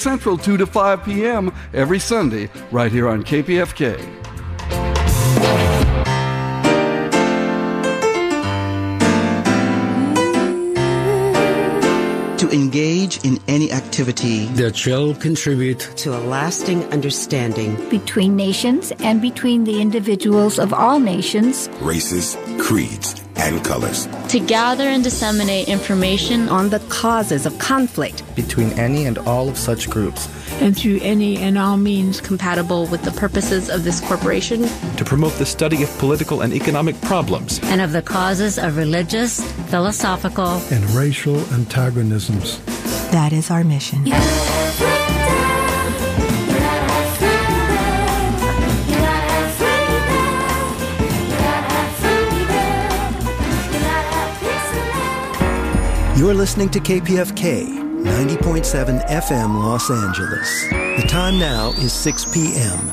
Central 2 to 5 p.m. every Sunday, right here on KPFK. To engage in any activity that shall contribute to a lasting understanding between nations and between the individuals of all nations, races, creeds, and colors. To gather and disseminate information on the causes of conflict between any and all of such groups and through any and all means compatible with the purposes of this corporation. To promote the study of political and economic problems. And of the causes of religious, philosophical, and racial antagonisms. That is our mission. You're listening to KPFK 90.7 FM Los Angeles. The time now is 6 p.m.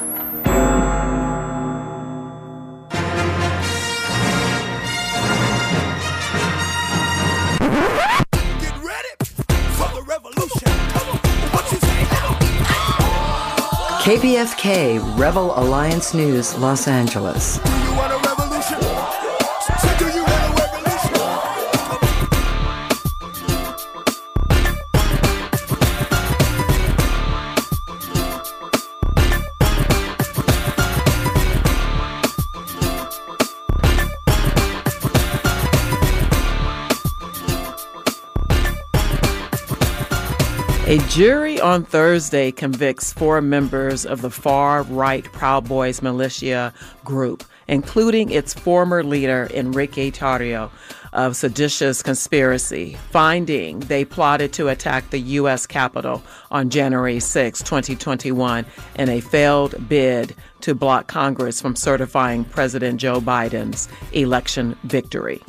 Get ready for the revolution. KPFK Rebel Alliance News, Los Angeles. A jury on Thursday convicts four members of the far right Proud Boys militia group, including its former leader, Enrique Tarrio, of seditious conspiracy, finding they plotted to attack the U.S. Capitol on January 6, 2021, in a failed bid to block Congress from certifying President Joe Biden's election victory.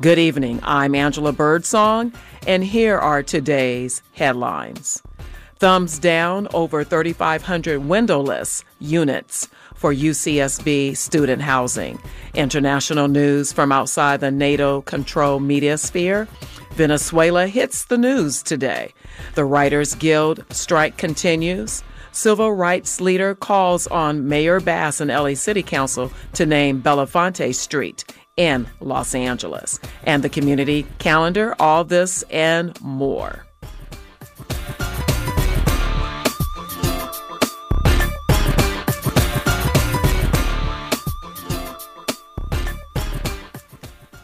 Good evening. I'm Angela Birdsong, and here are today's headlines. Thumbs down over 3,500 windowless units for UCSB student housing. International news from outside the NATO controlled media sphere. Venezuela hits the news today. The Writers Guild strike continues. Civil rights leader calls on Mayor Bass and LA City Council to name Belafonte Street in Los Angeles. And the community calendar, all this and more.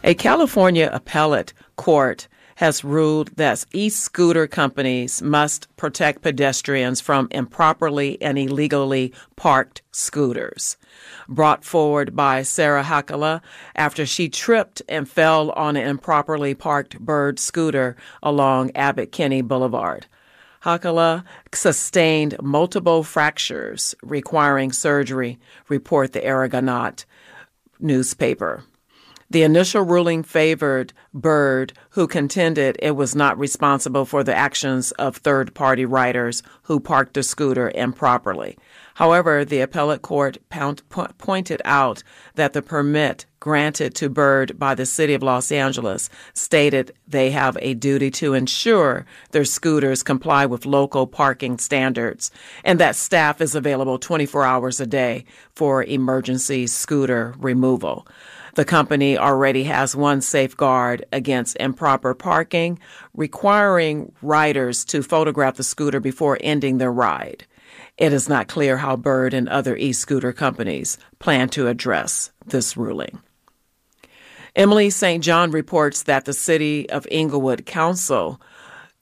A California appellate court has ruled that e scooter companies must protect pedestrians from improperly and illegally parked scooters. Brought forward by Sarah Hakala after she tripped and fell on an improperly parked bird scooter along Abbot Kinney Boulevard. Hakala sustained multiple fractures requiring surgery, report the Argonaut newspaper. The initial ruling favored Bird, who contended it was not responsible for the actions of third party riders who parked the scooter improperly. However, the appellate court pointed out that the permit granted to Bird by the City of Los Angeles stated they have a duty to ensure their scooters comply with local parking standards and that staff is available 24 hours a day for emergency scooter removal. The company already has one safeguard against improper parking, requiring riders to photograph the scooter before ending their ride. It is not clear how Bird and other e scooter companies plan to address this ruling. Emily St. John reports that the City of Inglewood Council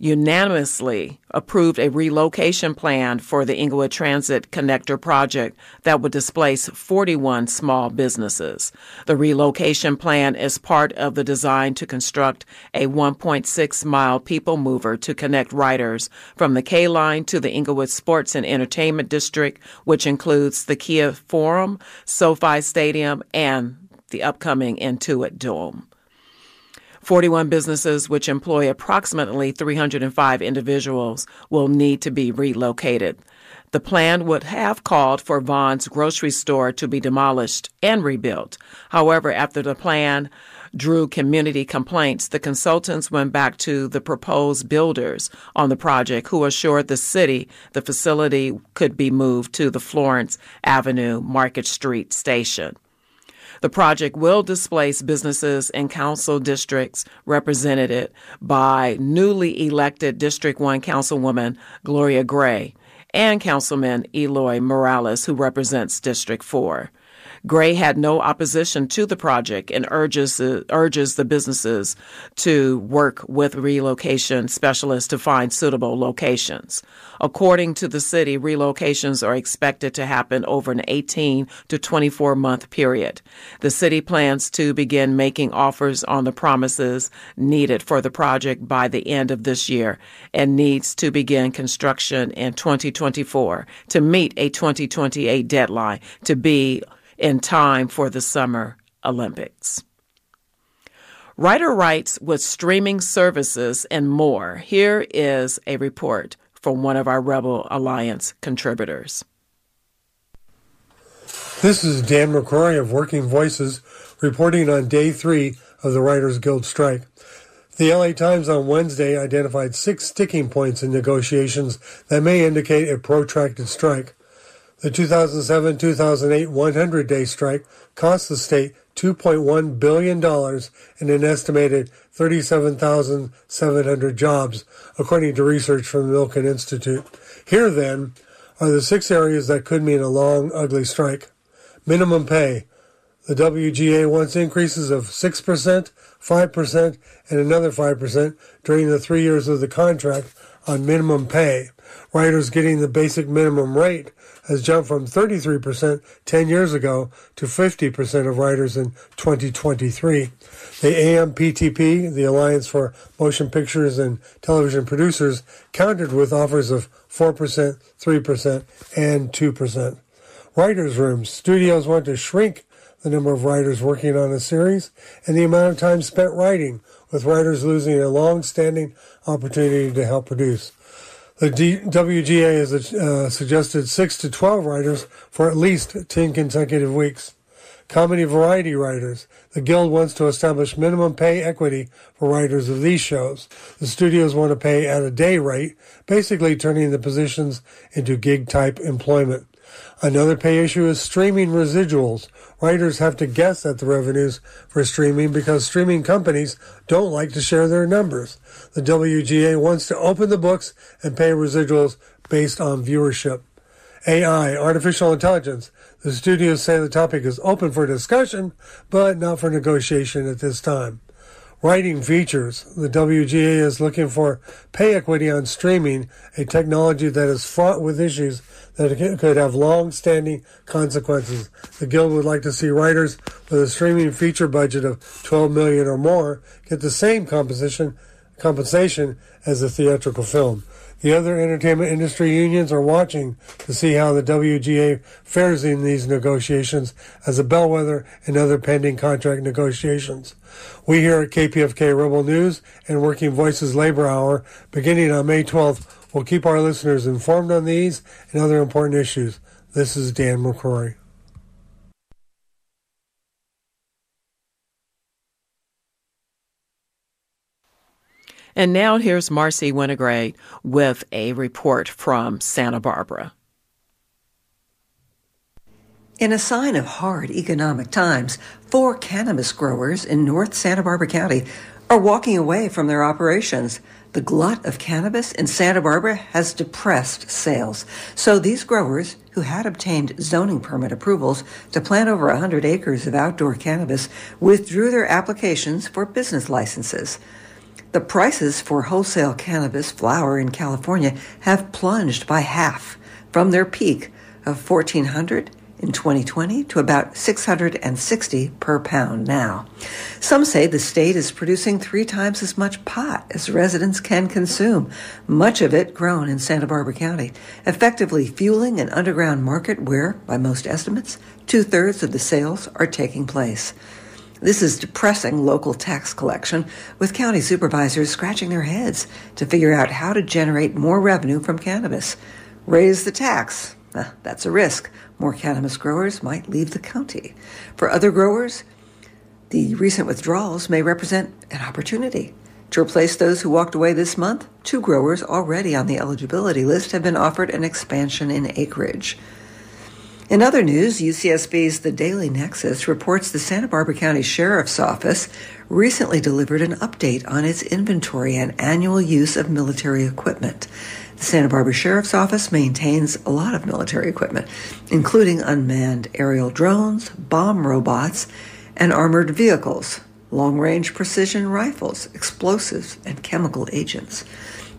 unanimously approved a relocation plan for the Inglewood Transit Connector project that would displace 41 small businesses. The relocation plan is part of the design to construct a 1.6 mile people mover to connect riders from the K line to the Inglewood Sports and Entertainment District, which includes the Kia Forum, SoFi Stadium, and the upcoming Intuit Dome. 41 businesses, which employ approximately 305 individuals, will need to be relocated. The plan would have called for Vons grocery store to be demolished and rebuilt. However, after the plan drew community complaints, the consultants went back to the proposed builders on the project who assured the city the facility could be moved to the Florence Avenue Market Street station. The project will displace businesses in council districts represented by newly elected District 1 Councilwoman Gloria Gray and Councilman Eloy Morales, who represents District 4. Gray had no opposition to the project and urges the, urges the businesses to work with relocation specialists to find suitable locations. According to the city, relocations are expected to happen over an 18 to 24 month period. The city plans to begin making offers on the promises needed for the project by the end of this year and needs to begin construction in 2024 to meet a 2028 deadline to be in time for the Summer Olympics. Writer writes with streaming services and more. Here is a report from one of our Rebel Alliance contributors. This is Dan McCrory of Working Voices reporting on day three of the Writers Guild strike. The LA Times on Wednesday identified six sticking points in negotiations that may indicate a protracted strike. The 2007 2008 100 day strike cost the state $2.1 billion and an estimated 37,700 jobs, according to research from the Milken Institute. Here, then, are the six areas that could mean a long, ugly strike. Minimum pay. The WGA wants increases of 6%, 5%, and another 5% during the three years of the contract on minimum pay. Writers getting the basic minimum rate has jumped from 33% 10 years ago to 50% of writers in 2023. The AMPTP, the Alliance for Motion Pictures and Television Producers, countered with offers of 4%, 3%, and 2%. Writers' rooms. Studios want to shrink the number of writers working on a series and the amount of time spent writing, with writers losing a long-standing opportunity to help produce. The WGA has uh, suggested 6 to 12 writers for at least 10 consecutive weeks. Comedy variety writers. The Guild wants to establish minimum pay equity for writers of these shows. The studios want to pay at a day rate, basically turning the positions into gig type employment. Another pay issue is streaming residuals. Writers have to guess at the revenues for streaming because streaming companies don't like to share their numbers. The WGA wants to open the books and pay residuals based on viewership. AI, artificial intelligence. The studios say the topic is open for discussion, but not for negotiation at this time. Writing features. The WGA is looking for pay equity on streaming, a technology that is fraught with issues that could have long-standing consequences. The Guild would like to see writers with a streaming feature budget of 12 million or more get the same compensation compensation as a theatrical film. The other entertainment industry unions are watching to see how the WGA fares in these negotiations as a bellwether in other pending contract negotiations. We here at KPFK Rebel News and Working Voices Labor Hour, beginning on May 12th, will keep our listeners informed on these and other important issues. This is Dan McCrory. And now here's Marcy Winograd with a report from Santa Barbara. In a sign of hard economic times, four cannabis growers in North Santa Barbara County are walking away from their operations. The glut of cannabis in Santa Barbara has depressed sales. So these growers, who had obtained zoning permit approvals to plant over 100 acres of outdoor cannabis, withdrew their applications for business licenses. The prices for wholesale cannabis flower in California have plunged by half from their peak of 1400 in 2020 to about 660 per pound now. Some say the state is producing three times as much pot as residents can consume, much of it grown in Santa Barbara County, effectively fueling an underground market where, by most estimates, two thirds of the sales are taking place. This is depressing local tax collection, with county supervisors scratching their heads to figure out how to generate more revenue from cannabis. Raise the tax. that's a risk. More cannabis growers might leave the county. For other growers, The recent withdrawals may represent an opportunity. To replace those who walked away this month, two growers already on the eligibility list have been offered an expansion in acreage. In other news, UCSB's The Daily Nexus reports the Santa Barbara County Sheriff's Office recently delivered an update on its inventory and annual use of military equipment. The Santa Barbara Sheriff's Office maintains a lot of military equipment, including unmanned aerial drones, bomb robots, and armored vehicles, long range precision rifles, explosives, and chemical agents.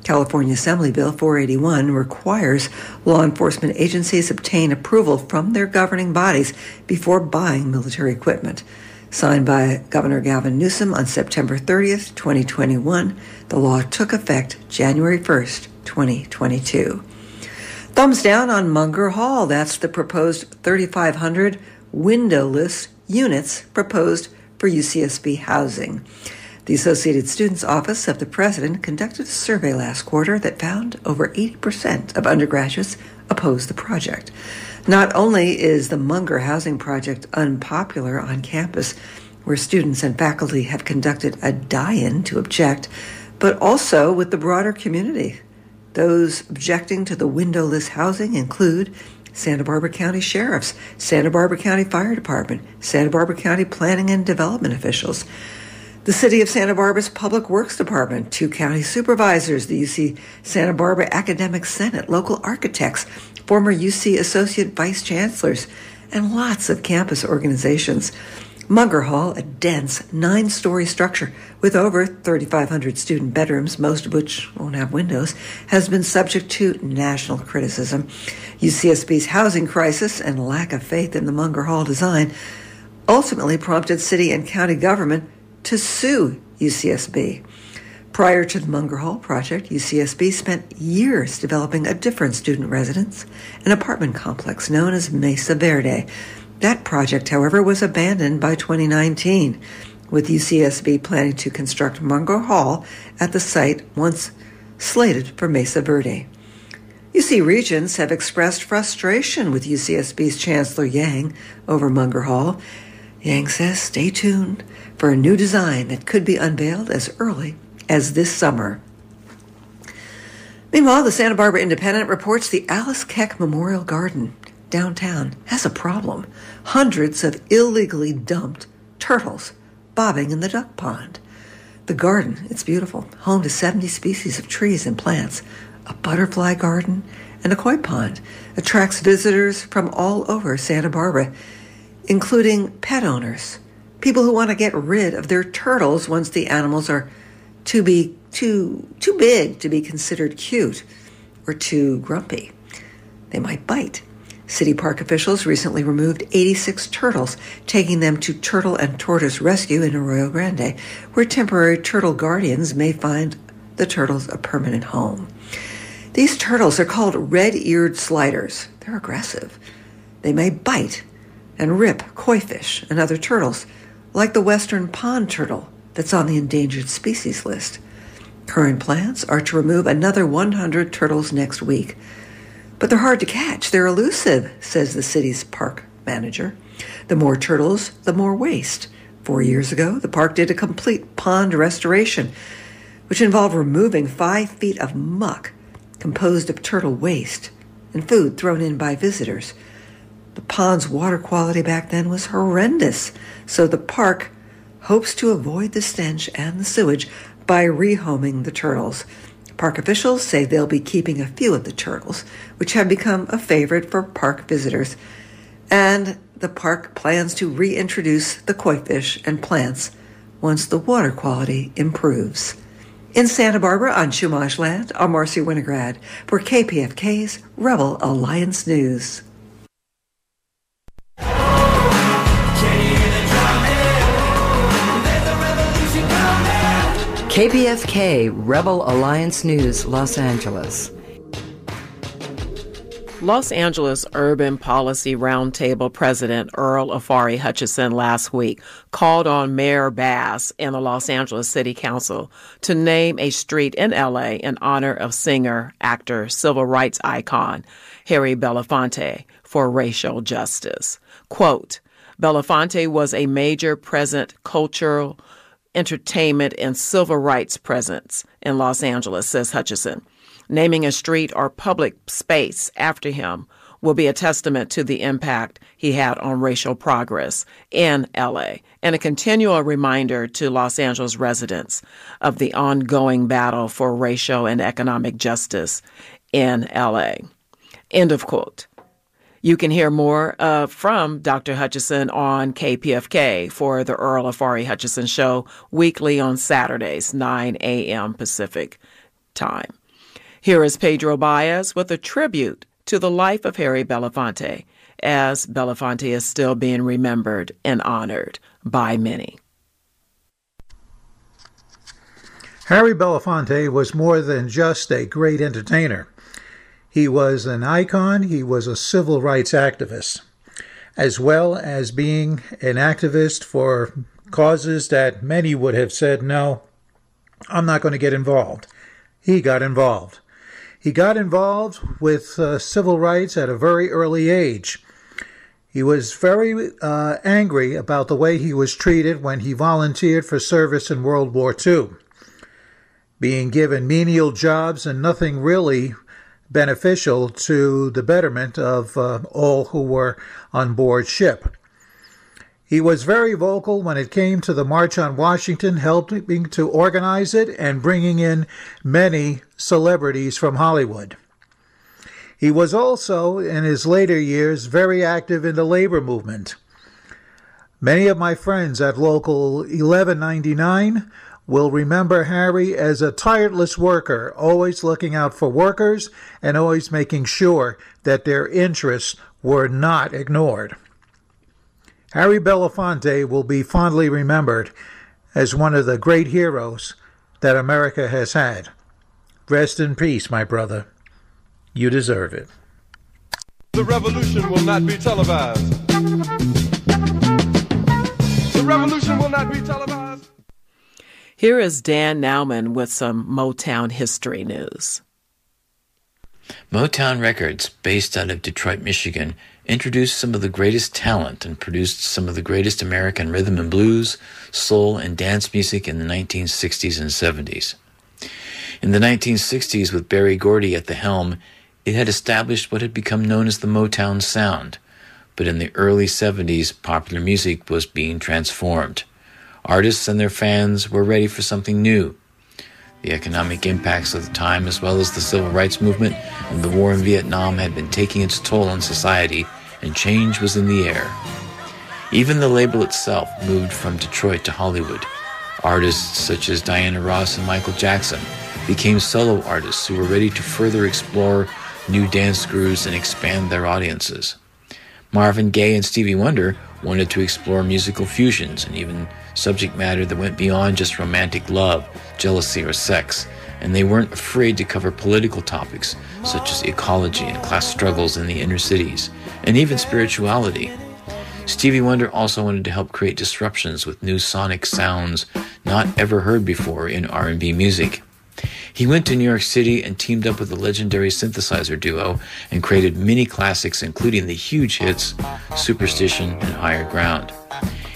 California Assembly Bill 481 requires law enforcement agencies obtain approval from their governing bodies before buying military equipment. Signed by Governor Gavin Newsom on September 30th, 2021, the law took effect January 1st, 2022. Thumbs down on Munger Hall. That's the proposed 3,500 windowless units proposed for UCSB housing. The Associated Students Office of the President conducted a survey last quarter that found over 80% of undergraduates oppose the project. Not only is the Munger Housing Project unpopular on campus, where students and faculty have conducted a die in to object, but also with the broader community. Those objecting to the windowless housing include Santa Barbara County Sheriffs, Santa Barbara County Fire Department, Santa Barbara County Planning and Development officials, the City of Santa Barbara's Public Works Department, two county supervisors, the UC Santa Barbara Academic Senate, local architects, former UC Associate Vice Chancellors, and lots of campus organizations. Munger Hall, a dense nine story structure with over 3,500 student bedrooms, most of which won't have windows, has been subject to national criticism. UCSB's housing crisis and lack of faith in the Munger Hall design ultimately prompted city and county government to sue UCSB. Prior to the Munger Hall project, UCSB spent years developing a different student residence, an apartment complex known as Mesa Verde. That project, however, was abandoned by 2019, with UCSB planning to construct Munger Hall at the site once slated for Mesa Verde. UC Regents have expressed frustration with UCSB's Chancellor Yang over Munger Hall. Yang says, stay tuned for a new design that could be unveiled as early as this summer. Meanwhile, the Santa Barbara Independent reports the Alice Keck Memorial Garden downtown has a problem. Hundreds of illegally dumped turtles bobbing in the duck pond. The garden, it's beautiful, home to 70 species of trees and plants, a butterfly garden, and a koi pond, attracts visitors from all over Santa Barbara, including pet owners, people who want to get rid of their turtles once the animals are too be too too big to be considered cute or too grumpy. They might bite. City park officials recently removed 86 turtles, taking them to Turtle and Tortoise Rescue in Arroyo Grande, where temporary turtle guardians may find the turtles a permanent home. These turtles are called red-eared sliders. They're aggressive. They may bite and rip koi fish and other turtles like the western pond turtle that's on the endangered species list. Current plans are to remove another 100 turtles next week. But they're hard to catch. They're elusive, says the city's park manager. The more turtles, the more waste. Four years ago, the park did a complete pond restoration, which involved removing five feet of muck composed of turtle waste and food thrown in by visitors. The pond's water quality back then was horrendous, so the park hopes to avoid the stench and the sewage by rehoming the turtles. Park officials say they'll be keeping a few of the turtles, which have become a favorite for park visitors. And the park plans to reintroduce the koi fish and plants once the water quality improves. In Santa Barbara on Chumash Land, I'm Marcy Winograd for KPFK's Rebel Alliance News. KPFK Rebel Alliance News, Los Angeles. Los Angeles Urban Policy Roundtable President Earl Ofari Hutchinson last week called on Mayor Bass and the Los Angeles City Council to name a street in LA in honor of singer, actor, civil rights icon Harry Belafonte for racial justice. Quote, Belafonte was a major present cultural, entertainment, and civil rights presence in Los Angeles, says Hutchinson. Naming a street or public space after him will be a testament to the impact he had on racial progress in LA and a continual reminder to Los Angeles residents of the ongoing battle for racial and economic justice in LA. End of quote. You can hear more uh, from Dr. Hutchinson on KPFK for the Earl Ofari Hutchinson Show weekly on Saturdays, 9 a.m. Pacific time. Here is Pedro Baez with a tribute to the life of Harry Belafonte, as Belafonte is still being remembered and honored by many. Harry Belafonte was more than just a great entertainer. He was an icon, he was a civil rights activist, as well as being an activist for causes that many would have said, no, I'm not going to get involved. He got involved. He got involved with uh, civil rights at a very early age. He was very uh, angry about the way he was treated when he volunteered for service in World War II. Being given menial jobs and nothing really beneficial to the betterment of uh, all who were on board ship. He was very vocal when it came to the March on Washington, helping to organize it and bringing in many celebrities from Hollywood. He was also, in his later years, very active in the labor movement. Many of my friends at Local 1199 will remember Harry as a tireless worker, always looking out for workers and always making sure that their interests were not ignored. Harry Belafonte will be fondly remembered as one of the great heroes that America has had. Rest in peace, my brother. You deserve it. The revolution will not be televised. The revolution will not be televised. Here is Dan Nauman with some Motown history news. Motown Records, based out of Detroit, Michigan, introduced some of the greatest talent and produced some of the greatest American rhythm and blues, soul, and dance music in the 1960s and 70s. In the 1960s, with Berry Gordy at the helm, it had established what had become known as the Motown sound. But in the early 70s, popular music was being transformed. Artists and their fans were ready for something new. The economic impacts of the time, as well as the civil rights movement and the war in Vietnam, had been taking its toll on society, and change was in the air. Even the label itself moved from Detroit to Hollywood. Artists such as Diana Ross and Michael Jackson became solo artists who were ready to further explore new dance grooves and expand their audiences. Marvin Gaye and Stevie Wonder wanted to explore musical fusions and even subject matter that went beyond just romantic love, jealousy, or sex, and they weren't afraid to cover political topics such as ecology and class struggles in the inner cities, and even spirituality. Stevie Wonder also wanted to help create disruptions with new sonic sounds not ever heard before in R&B music. He went to New York City and teamed up with the legendary synthesizer duo and created many classics including the huge hits Superstition and Higher Ground.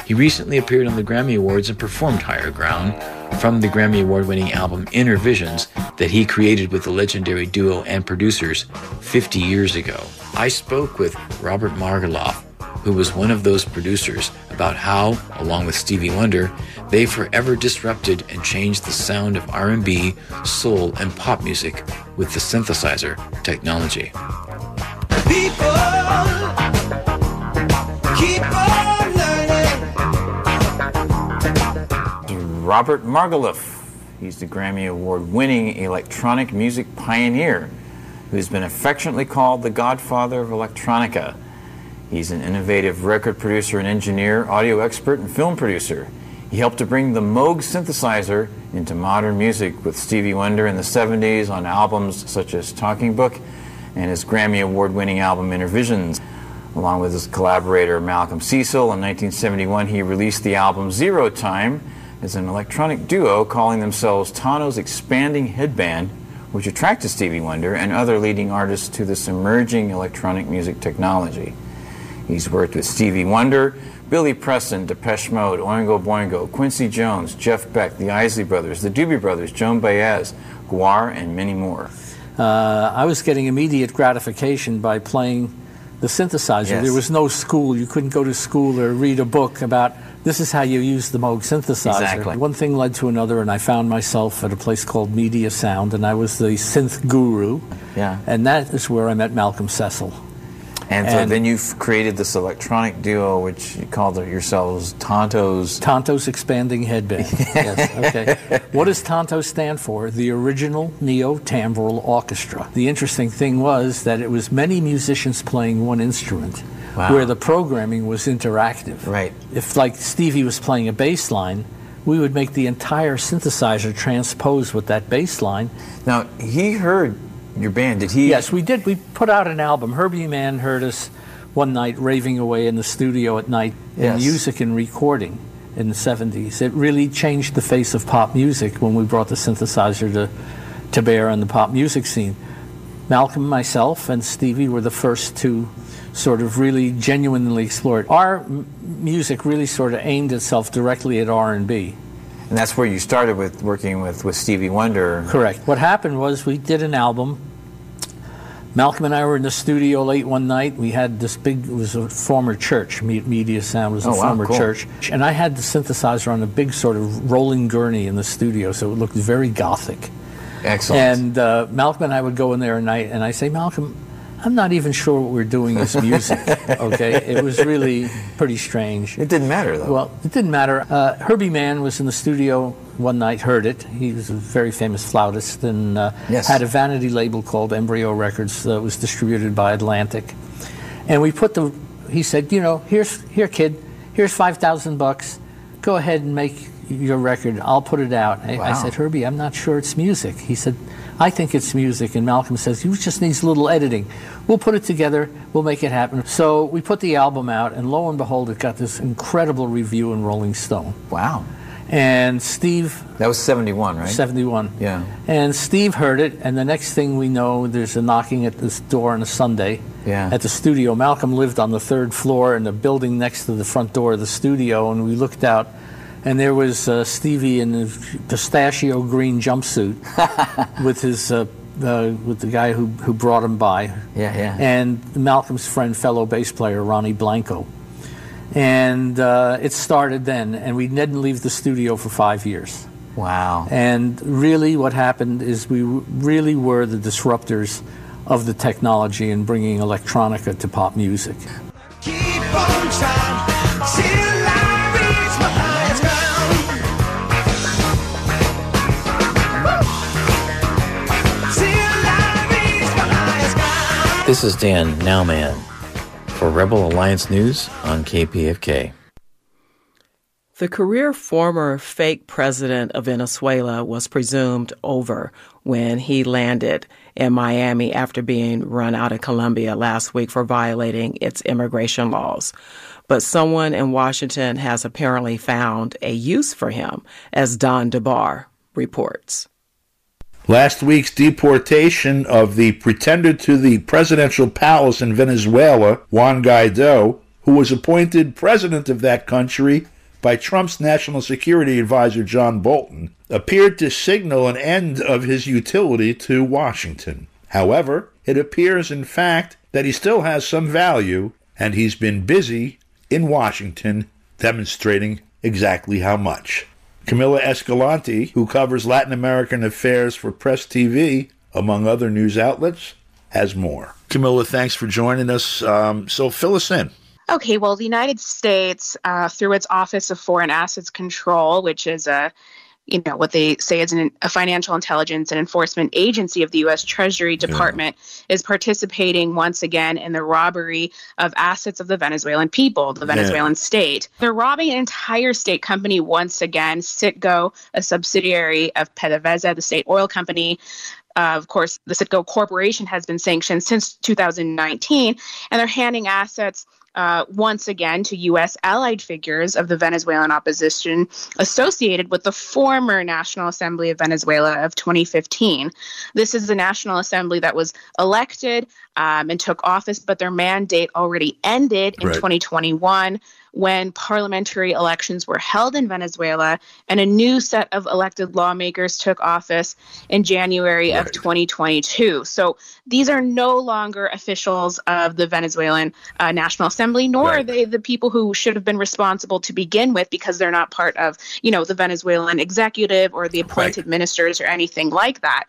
He recently appeared on the Grammy Awards and performed Higher Ground from the Grammy Award winning album Innervisions that he created with the legendary duo and producers 50 years ago. I spoke with Robert Margouleff, who was one of those producers, about how, along with Stevie Wonder, they forever disrupted and changed the sound of R&B, soul, and pop music with the synthesizer technology. People, Robert Margouleff. He's the Grammy Award winning electronic music pioneer who's been affectionately called the godfather of electronica. He's an innovative record producer and engineer, audio expert, and film producer. He helped to bring the Moog synthesizer into modern music with Stevie Wonder in the 70s on albums such as Talking Book and his Grammy Award winning album Innervisions. Along with his collaborator Malcolm Cecil in 1971, he released the album Zero Time is an electronic duo calling themselves Tonto's Expanding Headband, which attracted Stevie Wonder and other leading artists to this emerging electronic music technology. He's worked with Stevie Wonder, Billy Preston, Depeche Mode, Oingo Boingo, Quincy Jones, Jeff Beck, the Isley Brothers, the Doobie Brothers, Joan Baez, GWAR, and many more. Uh, I was getting immediate gratification by playing the synthesizer. Yes. There was no school. You couldn't go to school or read a book about this is how you use the Moog synthesizer. Exactly. One thing led to another, and I found myself at a place called Media Sound, and I was the synth guru. Yeah. And that is where I met Malcolm Cecil. And, so And- then you've created this electronic duo, which you called yourselves Tonto's. Tonto's Expanding Headband. yes, okay. What does Tonto stand for? The original Neo Timbral Orchestra. The interesting thing was that it was many musicians playing one instrument, Wow. where the programming was interactive. Right. If, like, Stevie was playing a bass line, we would make the entire synthesizer transpose with that bass line. Now, he heard your band. Did he? Yes, we did. We put out an album. Herbie Mann heard us one night raving away in the studio at night in Yes. music and recording in the 70s. It really changed the face of pop music when we brought the synthesizer to, to bear on the pop music scene. Malcolm, myself, and Stevie were the first to sort of really genuinely explore it. Our m- music really sort of aimed itself directly at R&B. And that's where you started with working with, with Stevie Wonder. Correct. What happened was we did an album. Malcolm and I were in the studio late one night. We had this big, it was a former church. Media Sound was a Oh, wow, former cool. church. And I had the synthesizer on a big sort of rolling gurney in the studio, so it looked very gothic. Excellent. And uh, Malcolm and I would go in there at night, and I say, Malcolm, I'm not even sure what we're doing is music. okay, it was really pretty strange. It didn't matter though. Well, it didn't matter. Uh, Herbie Mann was in the studio one night, heard it. He was a very famous flautist, and uh, Yes. had a vanity label called Embryo Records that was distributed by Atlantic. And we put the. He said, you know, here's here, kid, here's five thousand bucks. Go ahead and make your record. I'll put it out. I, I said, Herbie, I'm not sure it's music. He said, I think it's music. And Malcolm says, you just needs a little editing. We'll put it together. We'll make it happen. So we put the album out, and lo and behold, it got this incredible review in Rolling Stone. wow. And Steve, That was 71, right? 71. Yeah. And Steve heard it, and the next thing we know, there's a knocking at this door on a Sunday Yeah. at the studio. Malcolm lived on the third floor in the building next to the front door of the studio, and we looked out, and there was uh, Stevie in a pistachio green jumpsuit with his. Uh, uh, with the guy who, who brought him by, Yeah, yeah. and Malcolm's friend, fellow bass player Ronnie Blanco, and uh, it started then, and we didn't leave the studio for five years. Wow. And really, what happened is we really were the disruptors of the technology and bringing electronica to pop music. Keep on trying till I reach my highest ground. Till I reach my highest ground. This is Dan Nauman for Rebel Alliance News on KPFK. The career former fake president of Venezuela was presumed over when he landed in Miami after being run out of Colombia last week for violating its immigration laws. But someone in Washington has apparently found a use for him, as Don DeBar reports. Last week's deportation of the pretender to the presidential palace in Venezuela, Juan Guaido, who was appointed president of that country by Trump's national security advisor John Bolton, appeared to signal an end of his utility to Washington. However, it appears in fact that he still has some value, and he's been busy in Washington demonstrating exactly how much. Camila Escalante, who covers Latin American affairs for Press TV, among other news outlets, has more. Camila, thanks for joining us. Um, so fill us in. Okay, well, the United States, uh, through its Office of Foreign Assets Control, which is a you know what they say is an, a financial intelligence and enforcement agency of the U.S. Treasury Department, is participating once again in the robbery of assets of the Venezuelan people, the Yeah. Venezuelan state. They're robbing an entire state company once again. Citgo, a subsidiary of PDVSA, the state oil company. Uh, of course, the Citgo Corporation has been sanctioned since 2019, and they're handing assets uh, once again to U.S. allied figures of the Venezuelan opposition associated with the former National Assembly of Venezuela of 2015. This is the National Assembly that was elected um, and took office, but their mandate already ended in Right. 2021 when parliamentary elections were held in Venezuela and a new set of elected lawmakers took office in January of 2022. So these are no longer officials of the Venezuelan uh, National Assembly, nor are they the people who should have been responsible to begin with because they're not part of, you know, the Venezuelan executive or the appointed ministers or anything like that.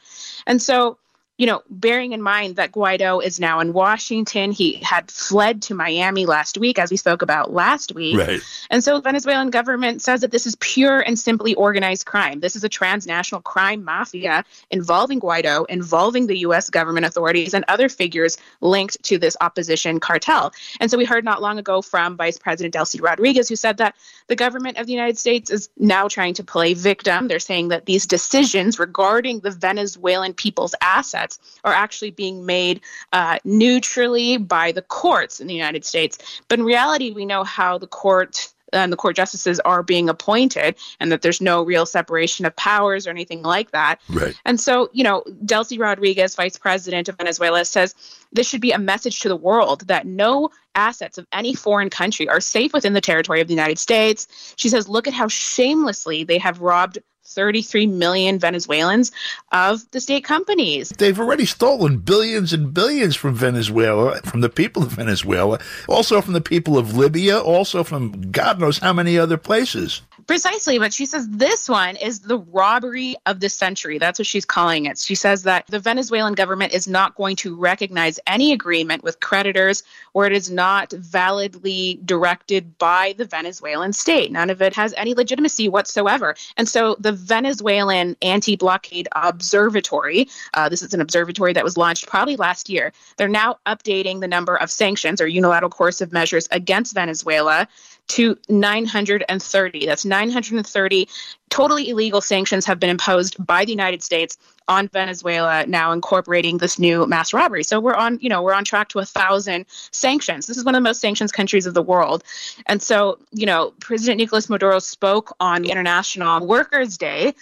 And so you know, bearing in mind that Guaido is now in Washington, he had fled to Miami last week, as we spoke about last week. Right. And so the Venezuelan government says that this is pure and simply organized crime. This is a transnational crime mafia involving Guaido, involving the U.S. government authorities and other figures linked to this opposition cartel. And so we heard not long ago from Vice President Delcy Rodriguez, who said that the government of the United States is now trying to play victim. They're saying that these decisions regarding the Venezuelan people's assets are actually being made uh, neutrally by the courts in the United States. But in reality, we know how the court and the court justices are being appointed and that there's no real separation of powers or anything like that. Right. And so, you know, Delcy Rodriguez, vice president of Venezuela, says this should be a message to the world that no assets of any foreign country are safe within the territory of the United States. She says, look at how shamelessly they have robbed 33 million Venezuelans of the state companies. They've already stolen billions and billions from Venezuela, from the people of Venezuela, also from the people of Libya, also from God knows how many other places. Precisely, but she says this one is the robbery of the century. That's what she's calling it. She says that the Venezuelan government is not going to recognize any agreement with creditors where it is not validly directed by the Venezuelan state. None of it has any legitimacy whatsoever. And so the Venezuelan Anti Blockade Observatory, uh, this is an observatory that was launched probably last year, they're now updating the number of sanctions or unilateral coercive measures against Venezuela to 930. That's 930 totally illegal sanctions have been imposed by the United States on Venezuela now incorporating this new mass robbery. So we're on, you know, we're on track to a thousand sanctions. This is one of the most sanctions countries of the world. And so, you know, President Nicolas Maduro spoke on International Workers' Day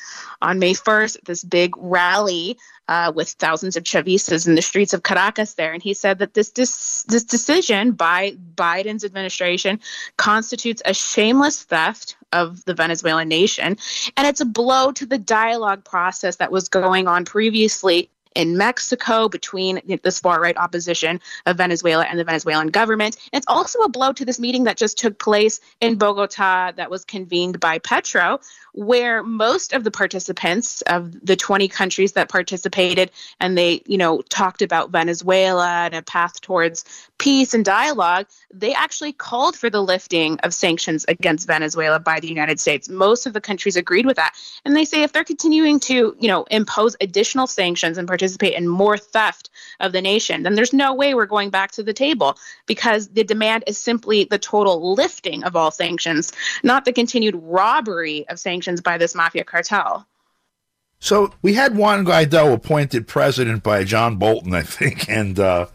on May 1st, this big rally uh, with thousands of Chavistas in the streets of Caracas there. And he said that this, this, this decision by Biden's administration constitutes a shameless theft of the Venezuelan nation. And it's a blow to the dialogue process that was going on previously in Mexico between this far right opposition of Venezuela and the Venezuelan government. And it's also a blow to this meeting that just took place in Bogota that was convened by Petro, where most of the participants of the 20 countries that participated and they, you know, talked about Venezuela and a path towards peace and dialogue, they actually called for the lifting of sanctions against Venezuela by the United States. Most of the countries agreed with that. And they say if they're continuing to, you know, impose additional sanctions and participate in more theft of the nation, then there's no way we're going back to the table because the demand is simply the total lifting of all sanctions, not the continued robbery of sanctions by this mafia cartel. So we had Juan Guaido appointed president by John Bolton, I think, and uh,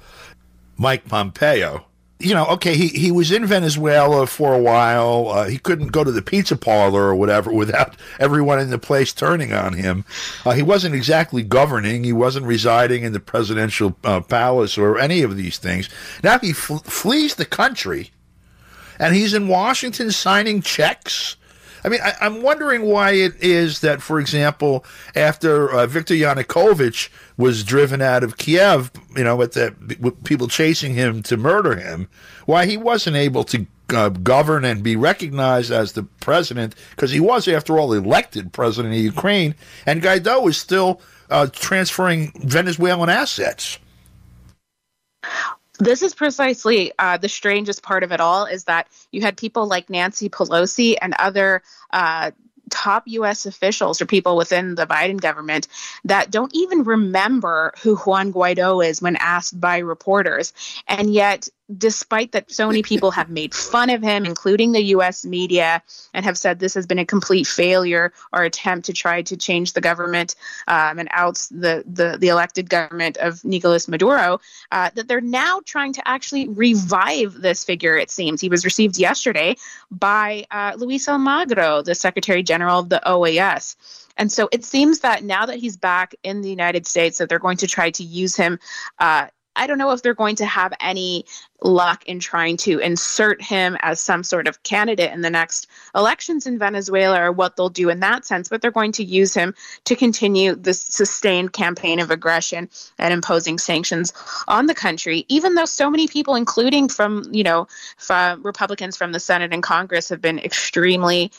Mike Pompeo. You know, okay, he, he was in Venezuela for a while. Uh, he couldn't go to the pizza parlor or whatever without everyone in the place turning on him. Uh, he wasn't exactly governing. He wasn't residing in the presidential uh, palace or any of these things. Now he fl- flees the country, and he's in Washington signing checks. I mean, I, am wondering why it is that, for example, after uh, Viktor Yanukovych was driven out of Kiev, you know, with the with people chasing him to murder him, why he wasn't able to uh, govern and be recognized as the president, because he was, after all, elected president of Ukraine, and Guaido is still uh, transferring Venezuelan assets this is precisely uh, the strangest part of it all is that you had people like Nancy Pelosi and other uh, top U.S. officials or people within the Biden government that don't even remember who Juan Guaido is when asked by reporters. And yet, despite that so many people have made fun of him, including the US media, and have said this has been a complete failure or attempt to try to change the government um, and out the, the, the elected government of Nicolas Maduro, uh, that they're now trying to actually revive this figure, it seems. He was received yesterday by uh, Luis Almagro, the Secretary General of the OAS. And so it seems that now that he's back in the United States, that they're going to try to use him uh, I don't know if they're going to have any luck in trying to insert him as some sort of candidate in the next elections in Venezuela or what they'll do in that sense, but they're going to use him to continue this sustained campaign of aggression and imposing sanctions on the country, even though so many people, including from, you know, from Republicans from the Senate and Congress, have been extremely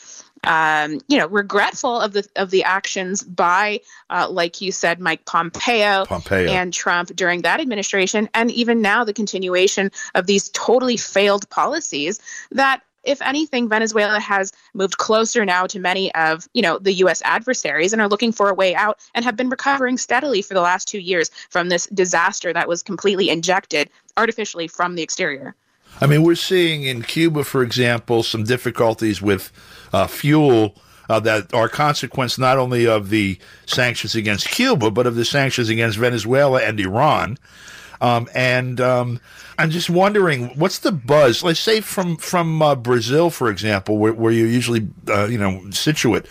um, you know, regretful of the of the actions by, uh, like you said, Mike Pompeo, Pompeo and Trump during that administration, and even now the continuation of these totally failed policies that if anything, Venezuela has moved closer now to many of you know the U.S. adversaries and are looking for a way out and have been recovering steadily for the last two years from this disaster that was completely injected artificially from the exterior. I mean, we're seeing in Cuba, for example, some difficulties with uh, fuel uh, that are consequence not only of the sanctions against Cuba, but of the sanctions against Venezuela and Iran. Um, and um, I'm just wondering, what's the buzz? Let's say from from uh, Brazil, for example, where, where you're usually, uh, you know, situate,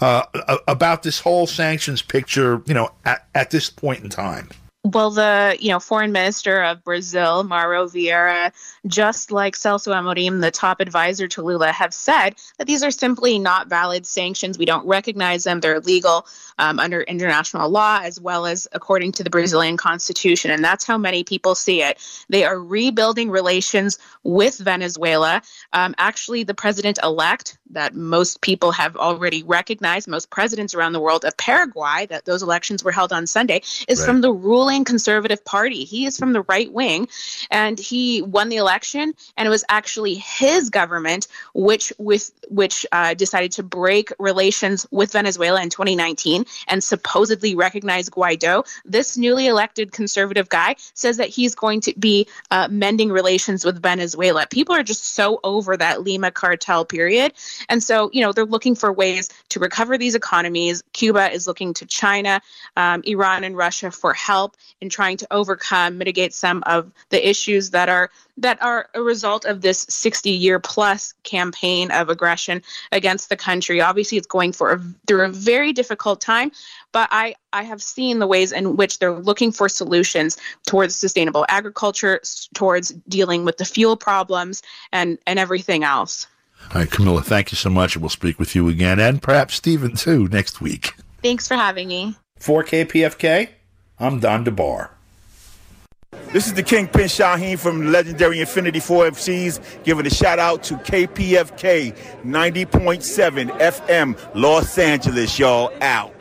uh, about this whole sanctions picture, you know, at, at this point in time. Well, the you know foreign minister of Brazil, Mauro Vieira, just like Celso Amorim, the top advisor to Lula, have said that these are simply not valid sanctions. We don't recognize them; they're illegal um, under international law as well as according to the Brazilian constitution. And that's how many people see it. They are rebuilding relations with Venezuela. Um, actually, the president-elect that most people have already recognized, most presidents around the world of Paraguay, that those elections were held on Sunday, is right. from the ruling conservative party. He is from the right wing, and he won the election. And it was actually his government which with which uh, decided to break relations with Venezuela in 2019 and supposedly recognize Guaido. This newly elected conservative guy says that he's going to be uh, mending relations with Venezuela. People are just so over that Lima cartel period, and so you know they're looking for ways to recover these economies. Cuba is looking to China, um, Iran, and Russia for help in trying to overcome, mitigate some of the issues that are that are a result of this 60 year plus campaign of aggression against the country. Obviously, it's going for a, through a very difficult time, but I, I have seen the ways in which they're looking for solutions towards sustainable agriculture, towards dealing with the fuel problems, and, and everything else. All right, Camilla, thank you so much. We'll speak with you again, and perhaps Stephen too next week. Thanks for having me. 4KPFK, I'm Don DeBar. This is the Kingpin Shaheen from legendary Infinity 4 FCs, giving a shout out to KPFK 90.7 FM Los Angeles, y'all out.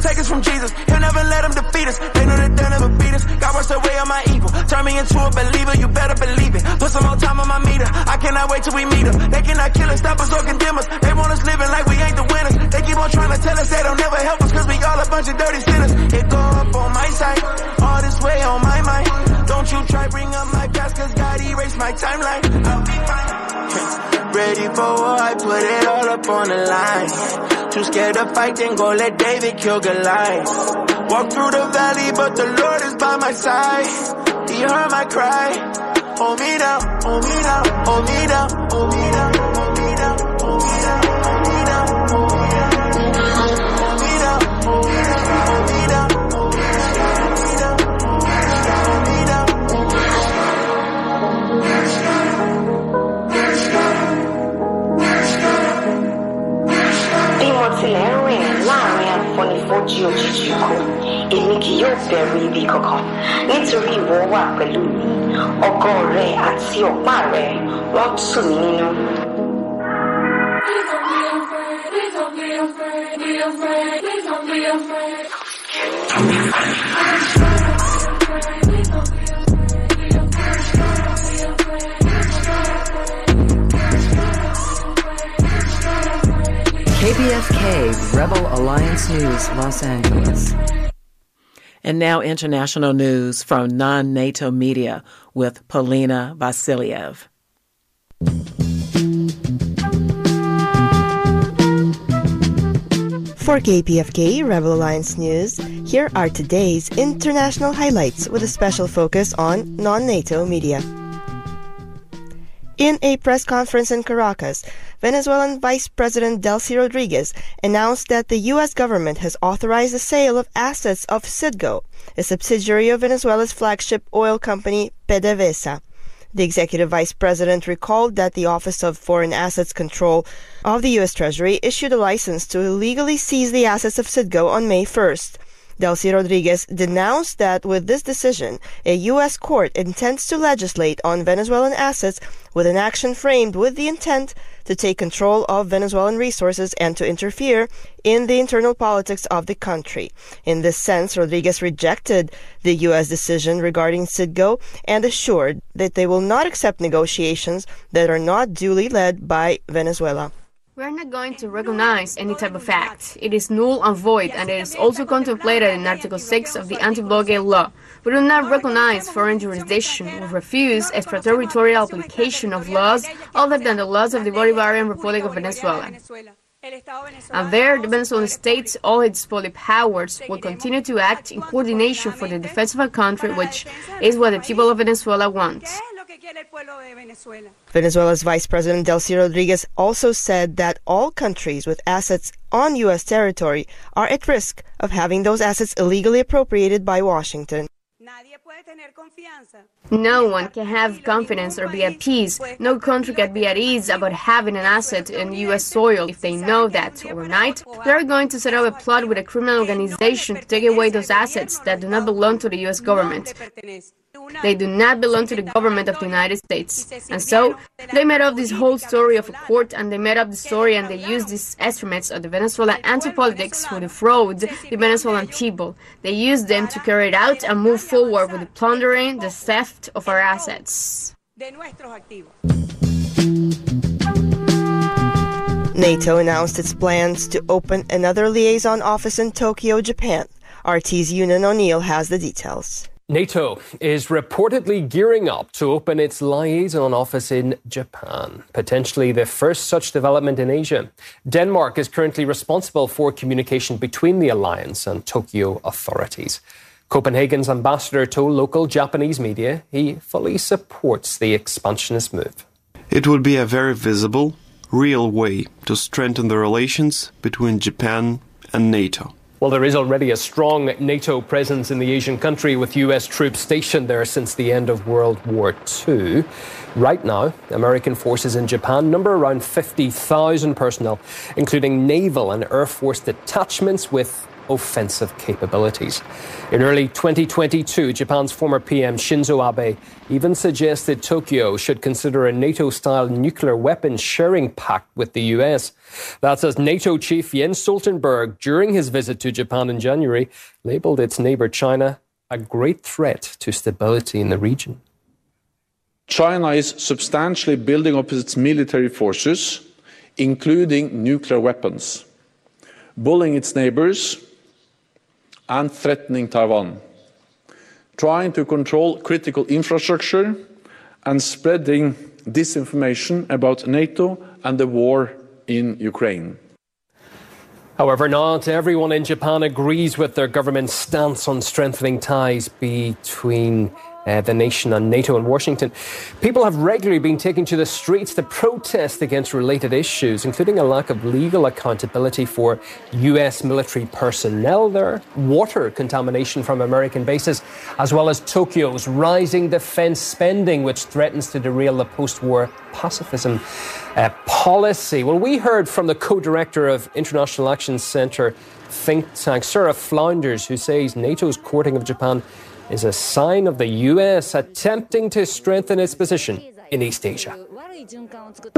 Take us from Jesus. He'll never let them defeat us. They know that they'll never beat us. God washed away on my evil. Turn me into a believer, you better believe it. Put some more time on my meter. I cannot wait till we meet them. They cannot kill us, stop us, or condemn us. They want us living like we ain't the winners. They keep on trying to tell us they don't never help us, cause we all a bunch of dirty sinners. It go up on my side, all this way on my mind. Don't you try bring up my past, cause God erased my timeline. I'll be fine. Ready for war, I put it all up on the line. Too scared to fight, then go let David kill Goliath. Walk through the valley, but the Lord is by my side. He heard my cry. Hold me down, hold me down, hold me down, hold me down, ẹ̀rín láàrin àfọnifọ́jú òjijì kan èmi kì yóò bẹ̀rù ibi kankan nítorí ìwọ wà pẹ̀lú mi ọkọ rẹ àti ọ̀pá rẹ wọ́n tù mí nínú. Please don't be afraid, be afraid, please don't be afraid. KPFK Rebel Alliance News, Los Angeles. And now international news from non NATO media with Polina Vasiliev. For KPFK Rebel Alliance News, here are today's international highlights with a special focus on non NATO media. In a press conference in Caracas, Venezuelan Vice President Delcy Rodriguez announced that the U.S. government has authorized the sale of assets of Citgo, a subsidiary of Venezuela's flagship oil company PDVSA. The executive vice president recalled that the Office of Foreign Assets Control of the U.S. Treasury issued a license to illegally seize the assets of Citgo on May 1st. Delcy Rodriguez denounced that with this decision, a U.S. court intends to legislate on Venezuelan assets with an action framed with the intent to take control of Venezuelan resources and to interfere in the internal politics of the country. In this sense, Rodriguez rejected the U.S. decision regarding Citgo and assured that they will not accept negotiations that are not duly led by Venezuela. We are not going to recognize any type of act. It is null and void, and it is also contemplated in Article 6 of the anti-blockade law. We do not recognize foreign jurisdiction. We refuse extraterritorial application of laws other than the laws of the Bolivarian Republic of Venezuela. And there, the Venezuelan state, all its powers, will continue to act in coordination for the defense of a country, which is what the people of Venezuela want. Venezuela's Vice President Delcy Rodriguez also said that all countries with assets on U.S. territory are at risk of having those assets illegally appropriated by Washington. No one can have confidence or be at peace. No country can be at ease about having an asset in U.S. soil if they know that overnight they are going to set up a plot with a criminal organization to take away those assets that do not belong to the U.S. government. They do not belong to the government of the United States. And so they made up this whole story of a court and they made up the story and they used these estimates of the Venezuelan anti-politics to defraud the Venezuelan people. They used them to carry it out and move forward with the plundering, the theft of our assets. NATO announced its plans to open another liaison office in Tokyo, Japan. RT's Yunan O'Neill has the details. NATO is reportedly gearing up to open its liaison office in Japan, potentially the first such development in Asia. Denmark is currently responsible for communication between the alliance and Tokyo authorities. Copenhagen's ambassador told local Japanese media he fully supports the expansionist move. It would be a very visible, real way to strengthen the relations between Japan and NATO. Well, there is already a strong NATO presence in the Asian country with US troops stationed there since the end of World War II. Right now, American forces in Japan number around 50,000 personnel, including naval and air force detachments with offensive capabilities. In early 2022, Japan's former PM Shinzo Abe even suggested Tokyo should consider a NATO style nuclear weapons sharing pact with the US. That's as NATO chief Jens Stoltenberg, during his visit to Japan in January, labeled its neighbor China a great threat to stability in the region. China is substantially building up its military forces, including nuclear weapons, bullying its neighbors and threatening Taiwan, trying to control critical infrastructure and spreading disinformation about NATO and the war in Ukraine. However, not everyone in Japan agrees with their government's stance on strengthening ties between uh, the nation and NATO and Washington. People have regularly been taking to the streets to protest against related issues, including a lack of legal accountability for U.S. military personnel there, water contamination from American bases, as well as Tokyo's rising defense spending, which threatens to derail the post war pacifism uh, policy. Well, we heard from the co director of International Action Center think tank, Sarah Flounders, who says NATO's courting of Japan is a sign of the U.S. attempting to strengthen its position in East Asia.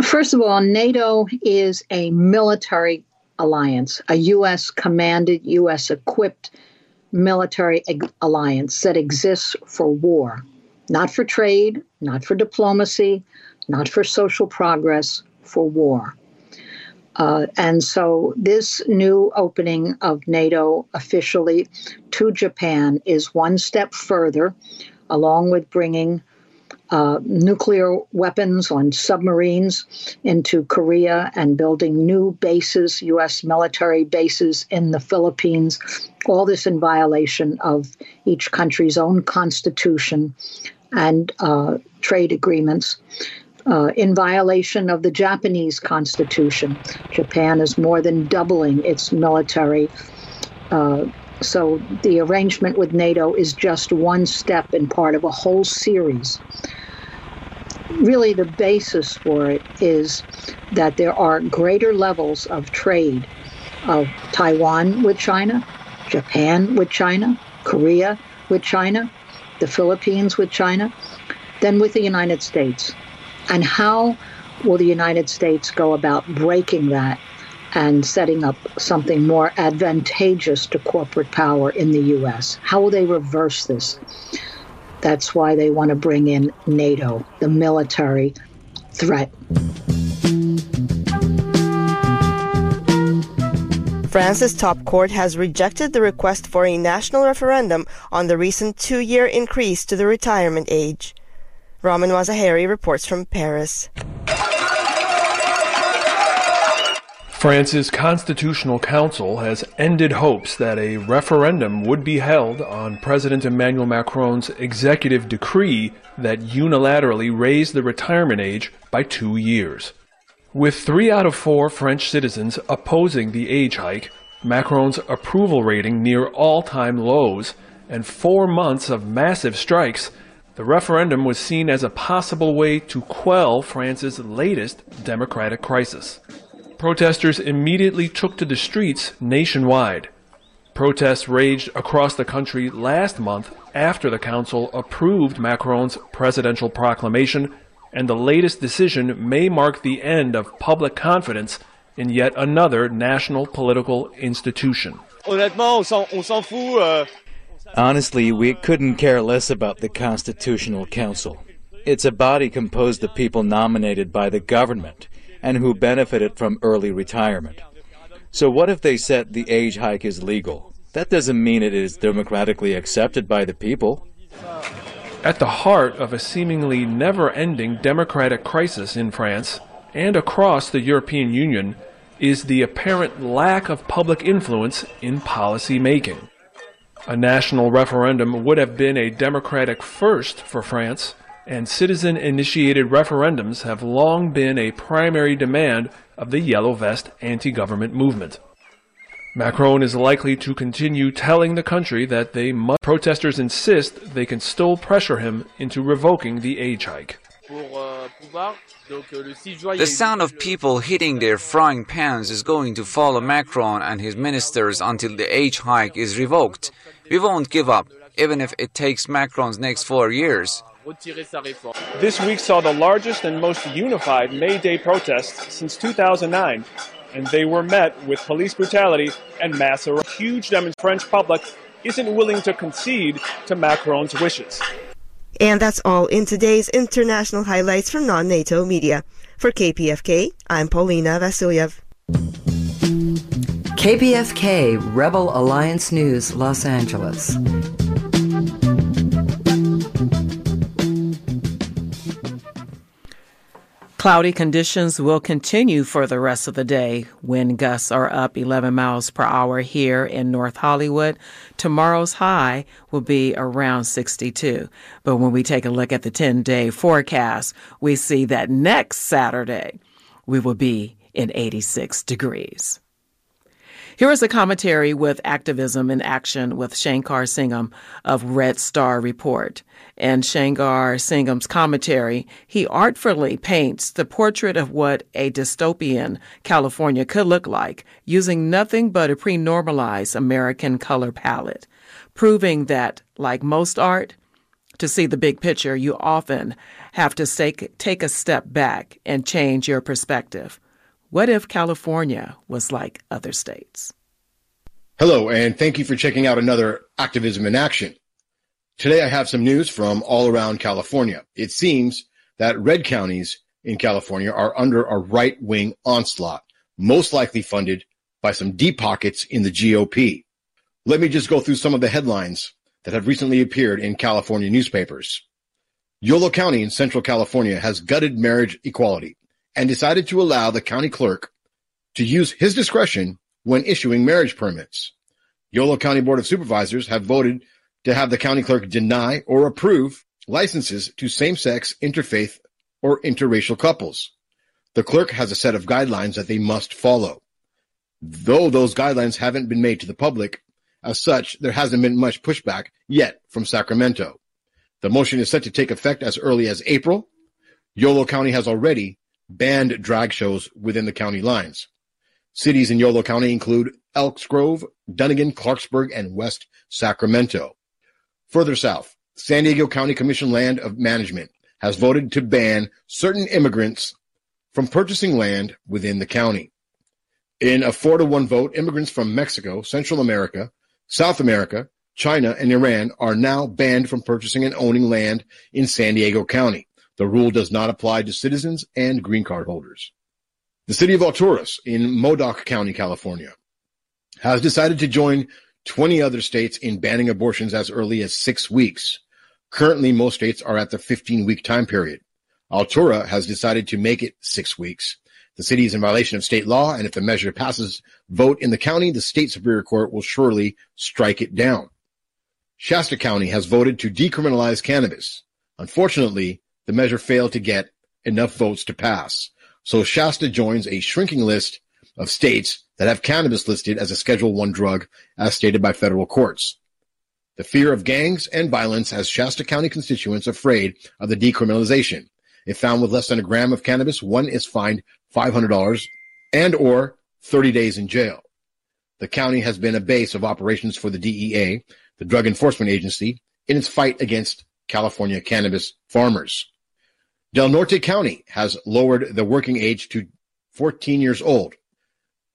First of all, NATO is a military alliance, a U.S. commanded, U.S. equipped military alliance that exists for war, not for trade, not for diplomacy, not for social progress, for war. Uh, and so, this new opening of NATO officially to Japan is one step further, along with bringing uh, nuclear weapons on submarines into Korea and building new bases, U.S. military bases in the Philippines. All this in violation of each country's own constitution and uh, trade agreements. Uh, in violation of the Japanese constitution. Japan is more than doubling its military. Uh, so the arrangement with NATO is just one step and part of a whole series. Really, the basis for it is that there are greater levels of trade of Taiwan with China, Japan with China, Korea with China, the Philippines with China, than with the United States. And how will the United States go about breaking that and setting up something more advantageous to corporate power in the U.S.? How will they reverse this? That's why they want to bring in NATO, the military threat. France's top court has rejected the request for a national referendum on the recent two year increase to the retirement age. Ramin Mazaheri reports from Paris. France's Constitutional Council has ended hopes that a referendum would be held on President Emmanuel Macron's executive decree that unilaterally raised the retirement age by two years. With three out of four French citizens opposing the age hike, Macron's approval rating near all time lows, and four months of massive strikes, the referendum was seen as a possible way to quell France's latest democratic crisis. Protesters immediately took to the streets nationwide. Protests raged across the country last month after the council approved Macron's presidential proclamation and the latest decision may mark the end of public confidence in yet another national political institution. Honnêtement, on s'en Euh, Honestly, we couldn't care less about the Constitutional Council. It's a body composed of people nominated by the government and who benefited from early retirement. So what if they said the age hike is legal? That doesn't mean it is democratically accepted by the people. At the heart of a seemingly never ending democratic crisis in France and across the European Union is the apparent lack of public influence in policy making. A national referendum would have been a democratic first for France, and citizen initiated referendums have long been a primary demand of the Yellow Vest anti government movement. Macron is likely to continue telling the country that they must. Protesters insist they can still pressure him into revoking the age hike. The sound of people hitting their frying pans is going to follow Macron and his ministers until the age hike is revoked. We won't give up, even if it takes Macron's next four years. This week saw the largest and most unified May Day protests since 2009 and they were met with police brutality and mass arrest. Huge demonstration. French public isn't willing to concede to Macron's wishes. And that's all in today's international highlights from non-NATO media. For KPFK, I'm Paulina Vasilyev. KPFK Rebel Alliance News, Los Angeles. Cloudy conditions will continue for the rest of the day. Wind gusts are up 11 miles per hour here in North Hollywood. Tomorrow's high will be around 62. But when we take a look at the 10 day forecast, we see that next Saturday we will be in 86 degrees. Here is a commentary with Activism in Action with Shankar Singham of Red Star Report. In Shankar Singham's commentary, he artfully paints the portrait of what a dystopian California could look like using nothing but a pre-normalized American color palette, proving that, like most art, to see the big picture, you often have to take, take a step back and change your perspective. What if California was like other states? Hello, and thank you for checking out another Activism in Action. Today I have some news from all around California. It seems that red counties in California are under a right wing onslaught, most likely funded by some deep pockets in the GOP. Let me just go through some of the headlines that have recently appeared in California newspapers. Yolo County in Central California has gutted marriage equality and decided to allow the county clerk to use his discretion when issuing marriage permits. Yolo County Board of Supervisors have voted to have the county clerk deny or approve licenses to same-sex interfaith or interracial couples. The clerk has a set of guidelines that they must follow. Though those guidelines haven't been made to the public, as such, there hasn't been much pushback yet from Sacramento. The motion is set to take effect as early as April. Yolo County has already banned drag shows within the county lines. Cities in Yolo County include Elks Grove, Dunnigan, Clarksburg, and West Sacramento. Further south, San Diego County Commission Land of Management has voted to ban certain immigrants from purchasing land within the county. In a four to one vote, immigrants from Mexico, Central America, South America, China, and Iran are now banned from purchasing and owning land in San Diego County. The rule does not apply to citizens and green card holders. The city of Alturas in Modoc County, California, has decided to join 20 other states in banning abortions as early as six weeks. Currently, most states are at the 15 week time period. Altura has decided to make it six weeks. The city is in violation of state law, and if the measure passes vote in the county, the state superior court will surely strike it down. Shasta County has voted to decriminalize cannabis. Unfortunately, the measure failed to get enough votes to pass. So Shasta joins a shrinking list of states that have cannabis listed as a Schedule One drug, as stated by federal courts. The fear of gangs and violence has Shasta County constituents afraid of the decriminalization. If found with less than a gram of cannabis, one is fined $500 and or 30 days in jail. The county has been a base of operations for the DEA, the Drug Enforcement Agency, in its fight against California cannabis farmers. Del Norte County has lowered the working age to 14 years old.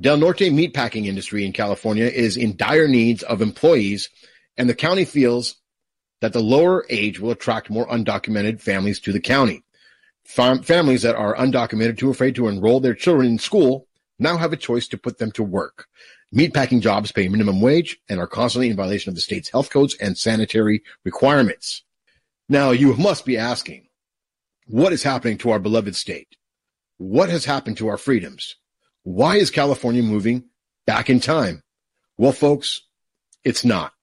Del Norte meatpacking industry in California is in dire needs of employees, and the county feels that the lower age will attract more undocumented families to the county. Fam- families that are undocumented too afraid to enroll their children in school now have a choice to put them to work. Meatpacking jobs pay minimum wage and are constantly in violation of the state's health codes and sanitary requirements. Now, you must be asking, what is happening to our beloved state? What has happened to our freedoms? Why is California moving back in time? Well, folks, it's not.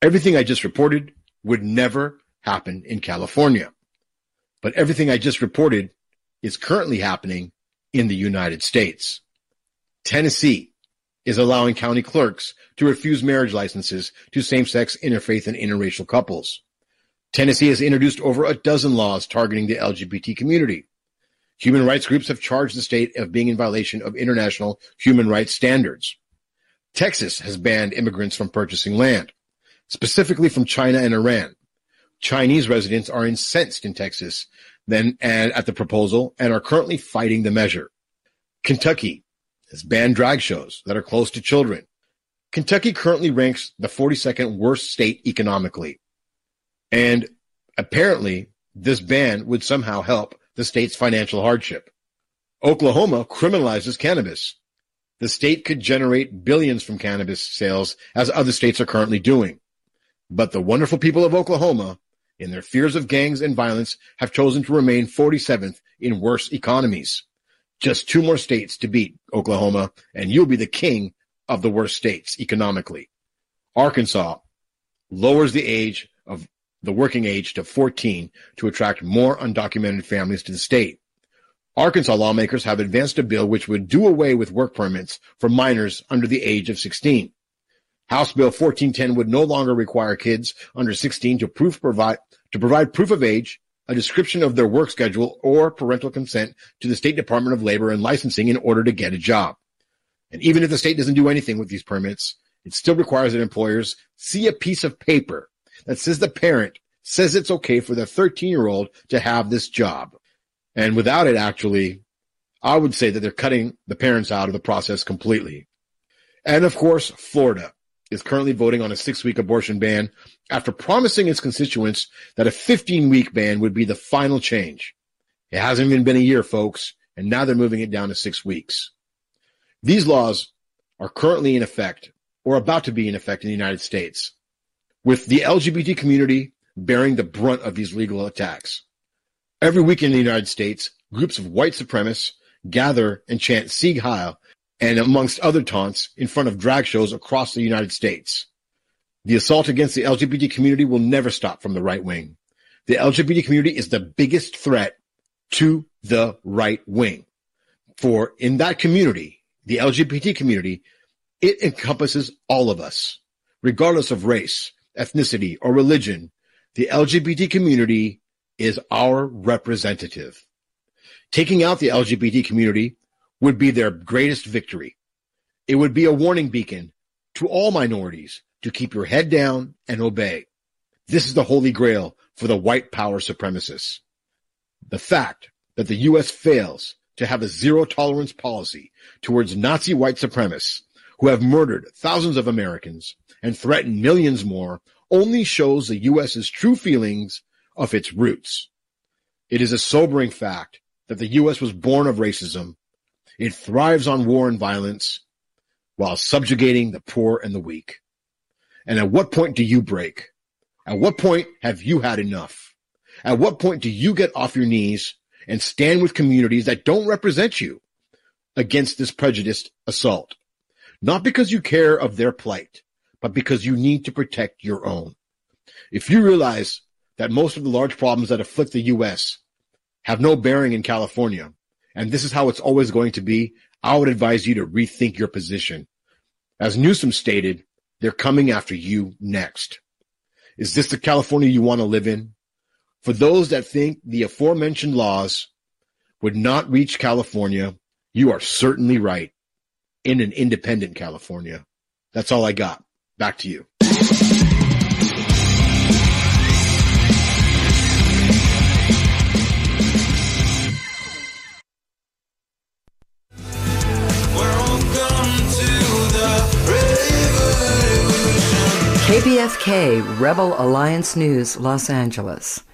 Everything I just reported would never happen in California. But everything I just reported is currently happening in the United States. Tennessee is allowing county clerks to refuse marriage licenses to same-sex interfaith and interracial couples. Tennessee has introduced over a dozen laws targeting the LGBT community. Human rights groups have charged the state of being in violation of international human rights standards. Texas has banned immigrants from purchasing land, specifically from China and Iran. Chinese residents are incensed in Texas then and at the proposal and are currently fighting the measure. Kentucky has banned drag shows that are close to children. Kentucky currently ranks the 42nd worst state economically. And apparently, this ban would somehow help the state's financial hardship. Oklahoma criminalizes cannabis. The state could generate billions from cannabis sales, as other states are currently doing. But the wonderful people of Oklahoma, in their fears of gangs and violence, have chosen to remain 47th in worse economies. Just two more states to beat Oklahoma, and you'll be the king of the worst states economically. Arkansas lowers the age of the working age to 14 to attract more undocumented families to the state. Arkansas lawmakers have advanced a bill which would do away with work permits for minors under the age of 16. House Bill 1410 would no longer require kids under 16 to provide to provide proof of age, a description of their work schedule, or parental consent to the State Department of Labor and Licensing in order to get a job. And even if the state doesn't do anything with these permits, it still requires that employers see a piece of paper that says the parent says it's okay for the 13 year old to have this job. And without it, actually, I would say that they're cutting the parents out of the process completely. And of course, Florida is currently voting on a six week abortion ban after promising its constituents that a 15 week ban would be the final change. It hasn't even been a year, folks, and now they're moving it down to six weeks. These laws are currently in effect or about to be in effect in the United States, with the LGBT community bearing the brunt of these legal attacks. Every week in the United States, groups of white supremacists gather and chant Sieg Heil and amongst other taunts in front of drag shows across the United States. The assault against the LGBT community will never stop from the right wing. The LGBT community is the biggest threat to the right wing. For in that community, the LGBT community, it encompasses all of us, regardless of race, ethnicity, or religion. The LGBT community is our representative. Taking out the LGBT community would be their greatest victory. It would be a warning beacon to all minorities to keep your head down and obey. This is the holy grail for the white power supremacists. The fact that the U.S. fails to have a zero tolerance policy towards Nazi white supremacists who have murdered thousands of Americans and threatened millions more only shows the U.S.'s true feelings of its roots. It is a sobering fact that the U.S. was born of racism. It thrives on war and violence while subjugating the poor and the weak. And at what point do you break? At what point have you had enough? At what point do you get off your knees and stand with communities that don't represent you against this prejudiced assault? Not because you care of their plight, but because you need to protect your own. If you realize that most of the large problems that afflict the U.S. have no bearing in California, and this is how it's always going to be, I would advise you to rethink your position. As Newsom stated, they're coming after you next. Is this the California you want to live in? For those that think the aforementioned laws would not reach California, you are certainly right in an independent California. That's all I got. Back to you. KPFK Rebel Alliance News, Los Angeles.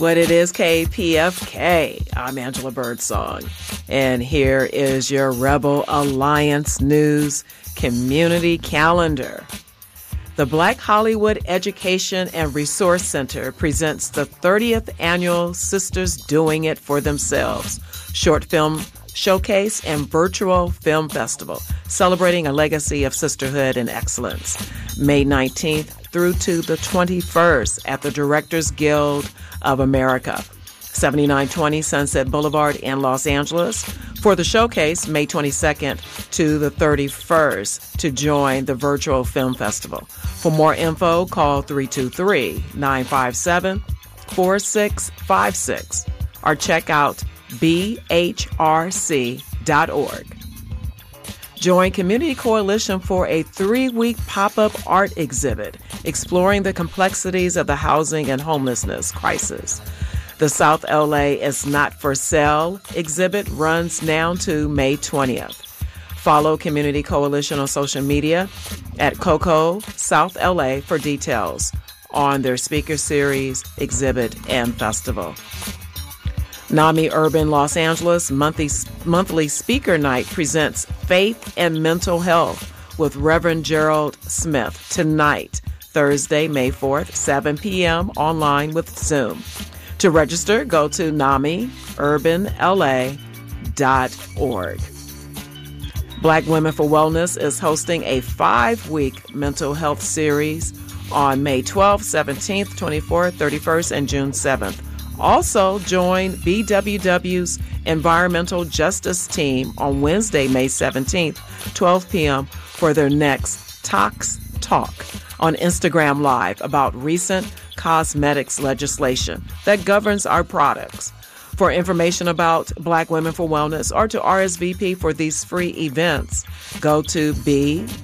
What it is, KPFK. I'm Angela Birdsong, and here is your Rebel Alliance News Community Calendar. The Black Hollywood Education and Resource Center presents the 30th annual Sisters Doing It for Themselves short film showcase and virtual film festival, celebrating a legacy of sisterhood and excellence. May 19th through to the 21st at the Directors Guild of America. 7920 Sunset Boulevard in Los Angeles for the showcase May 22nd to the 31st to join the virtual film festival. For more info, call 323 957 4656 or check out bhrc.org. Join Community Coalition for a three week pop up art exhibit exploring the complexities of the housing and homelessness crisis. The South LA is Not for Sale exhibit runs now to May 20th. Follow Community Coalition on social media at Coco South LA for details on their speaker series, exhibit, and festival. NAMI Urban Los Angeles monthly, monthly speaker night presents Faith and Mental Health with Reverend Gerald Smith tonight, Thursday, May 4th, 7 p.m. online with Zoom. To register, go to namiurbanla.org. Black Women for Wellness is hosting a five week mental health series on May 12th, 17th, 24th, 31st, and June 7th. Also, join BWW's Environmental Justice Team on Wednesday, May 17th, 12 p.m. for their next Tox Talk on Instagram Live about recent cosmetics legislation that governs our products. For information about Black Women for Wellness or to RSVP for these free events, go to bwwla.org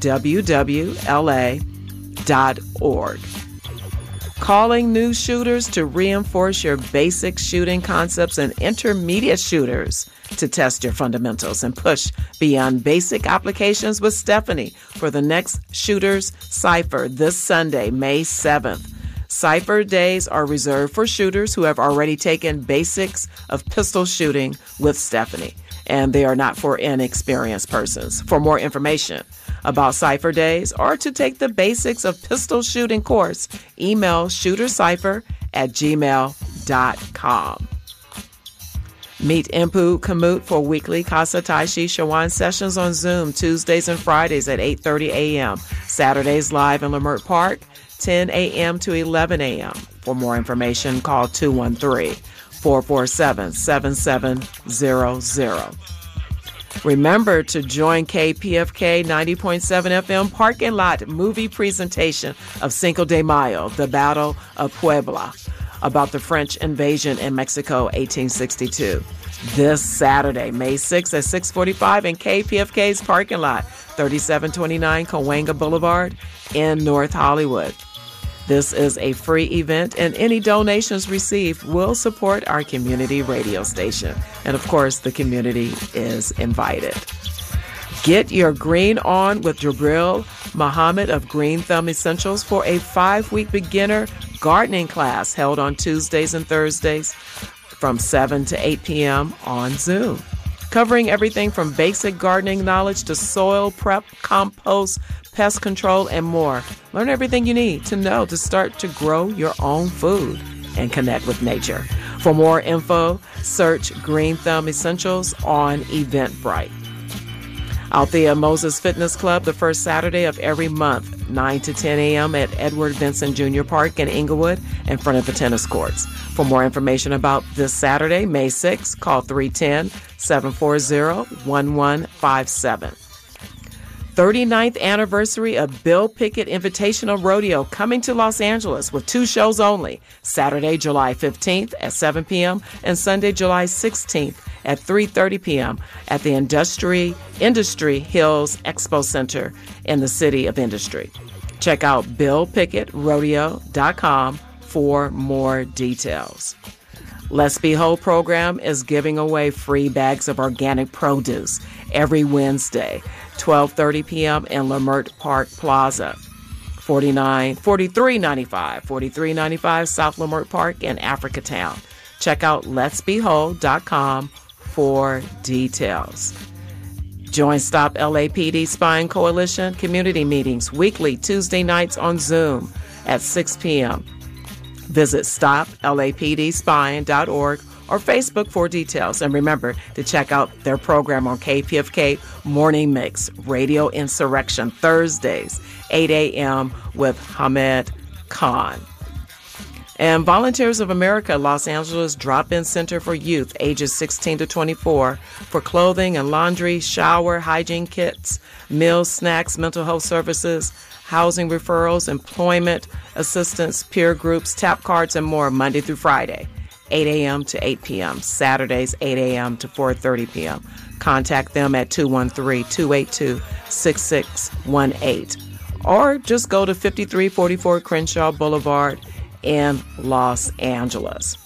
calling new shooters to reinforce your basic shooting concepts and intermediate shooters to test your fundamentals and push beyond basic applications with Stephanie for the next Shooters Cypher this Sunday, May 7th. Cypher days are reserved for shooters who have already taken basics of pistol shooting with Stephanie, and they are not for inexperienced persons. For more information about Cypher days or to take the basics of pistol shooting course, email shootercypher at gmail.com. Meet Impu Kamut for weekly Chi Shawan sessions on Zoom Tuesdays and Fridays at 8.30 a.m. Saturdays live in Leimert Park, 10 a.m. to 11 a.m. For more information, call 213 447 7700. Remember to join KPFK 90.7 FM parking lot movie presentation of Cinco de Mayo, the Battle of Puebla, about the French invasion in Mexico 1862. This Saturday, May 6th at 645 in KPFK's parking lot, 3729 Cahuenga Boulevard in North Hollywood. This is a free event, and any donations received will support our community radio station. And of course, the community is invited. Get your green on with Jabril Muhammad of Green Thumb Essentials for a five week beginner gardening class held on Tuesdays and Thursdays from 7 to 8 p.m. on Zoom covering everything from basic gardening knowledge to soil prep, compost, pest control, and more. Learn everything you need to know to start to grow your own food and connect with nature. For more info, search Green Thumb Essentials on Eventbrite. Althea Moses Fitness Club the first Saturday of every month, 9 to 10 a.m. at Edward Vincent Jr. Park in Inglewood in front of the tennis courts. For more information about this Saturday, May 6, call 310 740 1157. 39th anniversary of Bill Pickett Invitational Rodeo coming to Los Angeles with two shows only Saturday, July 15th at 7 p.m. and Sunday, July 16th at 3:30 p.m. at the Industry Industry Hills Expo Center in the City of Industry. Check out billpicketrodeo.com for more details. Let's Be Whole program is giving away free bags of organic produce every Wednesday, 12:30 p.m. in Leimert Park Plaza. 49 4395 4395 South Leimert Park in Africatown. Check out letsbewhole.com for details. Join Stop LAPD Spying Coalition community meetings weekly Tuesday nights on Zoom at 6 p.m. Visit stoplapdspying.org or Facebook for details. And remember to check out their program on KPFK Morning Mix Radio Insurrection Thursdays, 8 a.m. with Hamid Khan. And Volunteers of America Los Angeles Drop In Center for Youth ages 16 to 24 for clothing and laundry, shower, hygiene kits, meals, snacks, mental health services, housing referrals, employment assistance, peer groups, tap cards, and more Monday through Friday, 8 a.m. to 8 p.m., Saturdays, 8 a.m. to 4.30 p.m. Contact them at 213-282-6618 or just go to 5344 Crenshaw Boulevard in Los Angeles.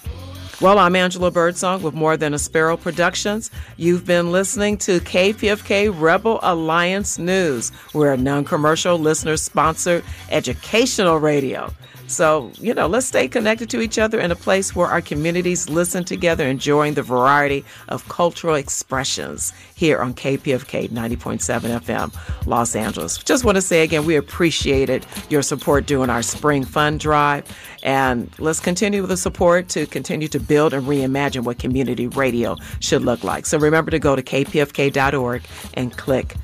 Well, I'm Angela Birdsong with More Than a Sparrow Productions. You've been listening to KPFK Rebel Alliance News. We're a non commercial, listener sponsored educational radio. So, you know, let's stay connected to each other in a place where our communities listen together, enjoying the variety of cultural expressions here on KPFK 90.7 FM, Los Angeles. Just want to say again, we appreciated your support during our spring fund drive. And let's continue with the support to continue to build and reimagine what community radio should look like. So remember to go to kpfk.org and click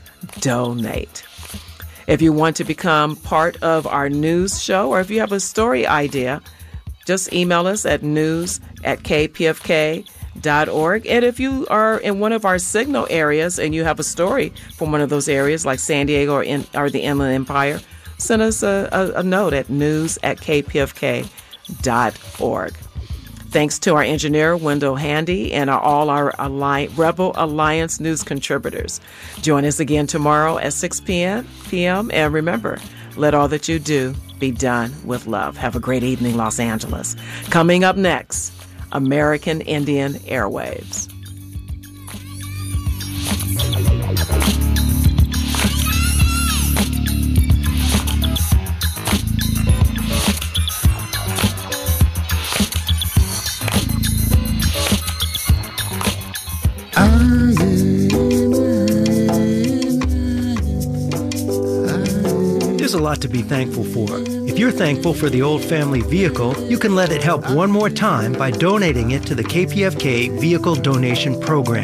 donate. If you want to become part of our news show or if you have a story idea, just email us at news at kpfk.org. And if you are in one of our signal areas and you have a story from one of those areas like San Diego or, in, or the Inland Empire, send us a, a, a note at news at kpfk.org. Thanks to our engineer, Wendell Handy, and all our Rebel Alliance news contributors. Join us again tomorrow at 6 p.m. p.m. And remember, let all that you do be done with love. Have a great evening, Los Angeles. Coming up next, American Indian Airwaves. A lot to be thankful for. If you're thankful for the old family vehicle, you can let it help one more time by donating it to the KPFK Vehicle Donation Program.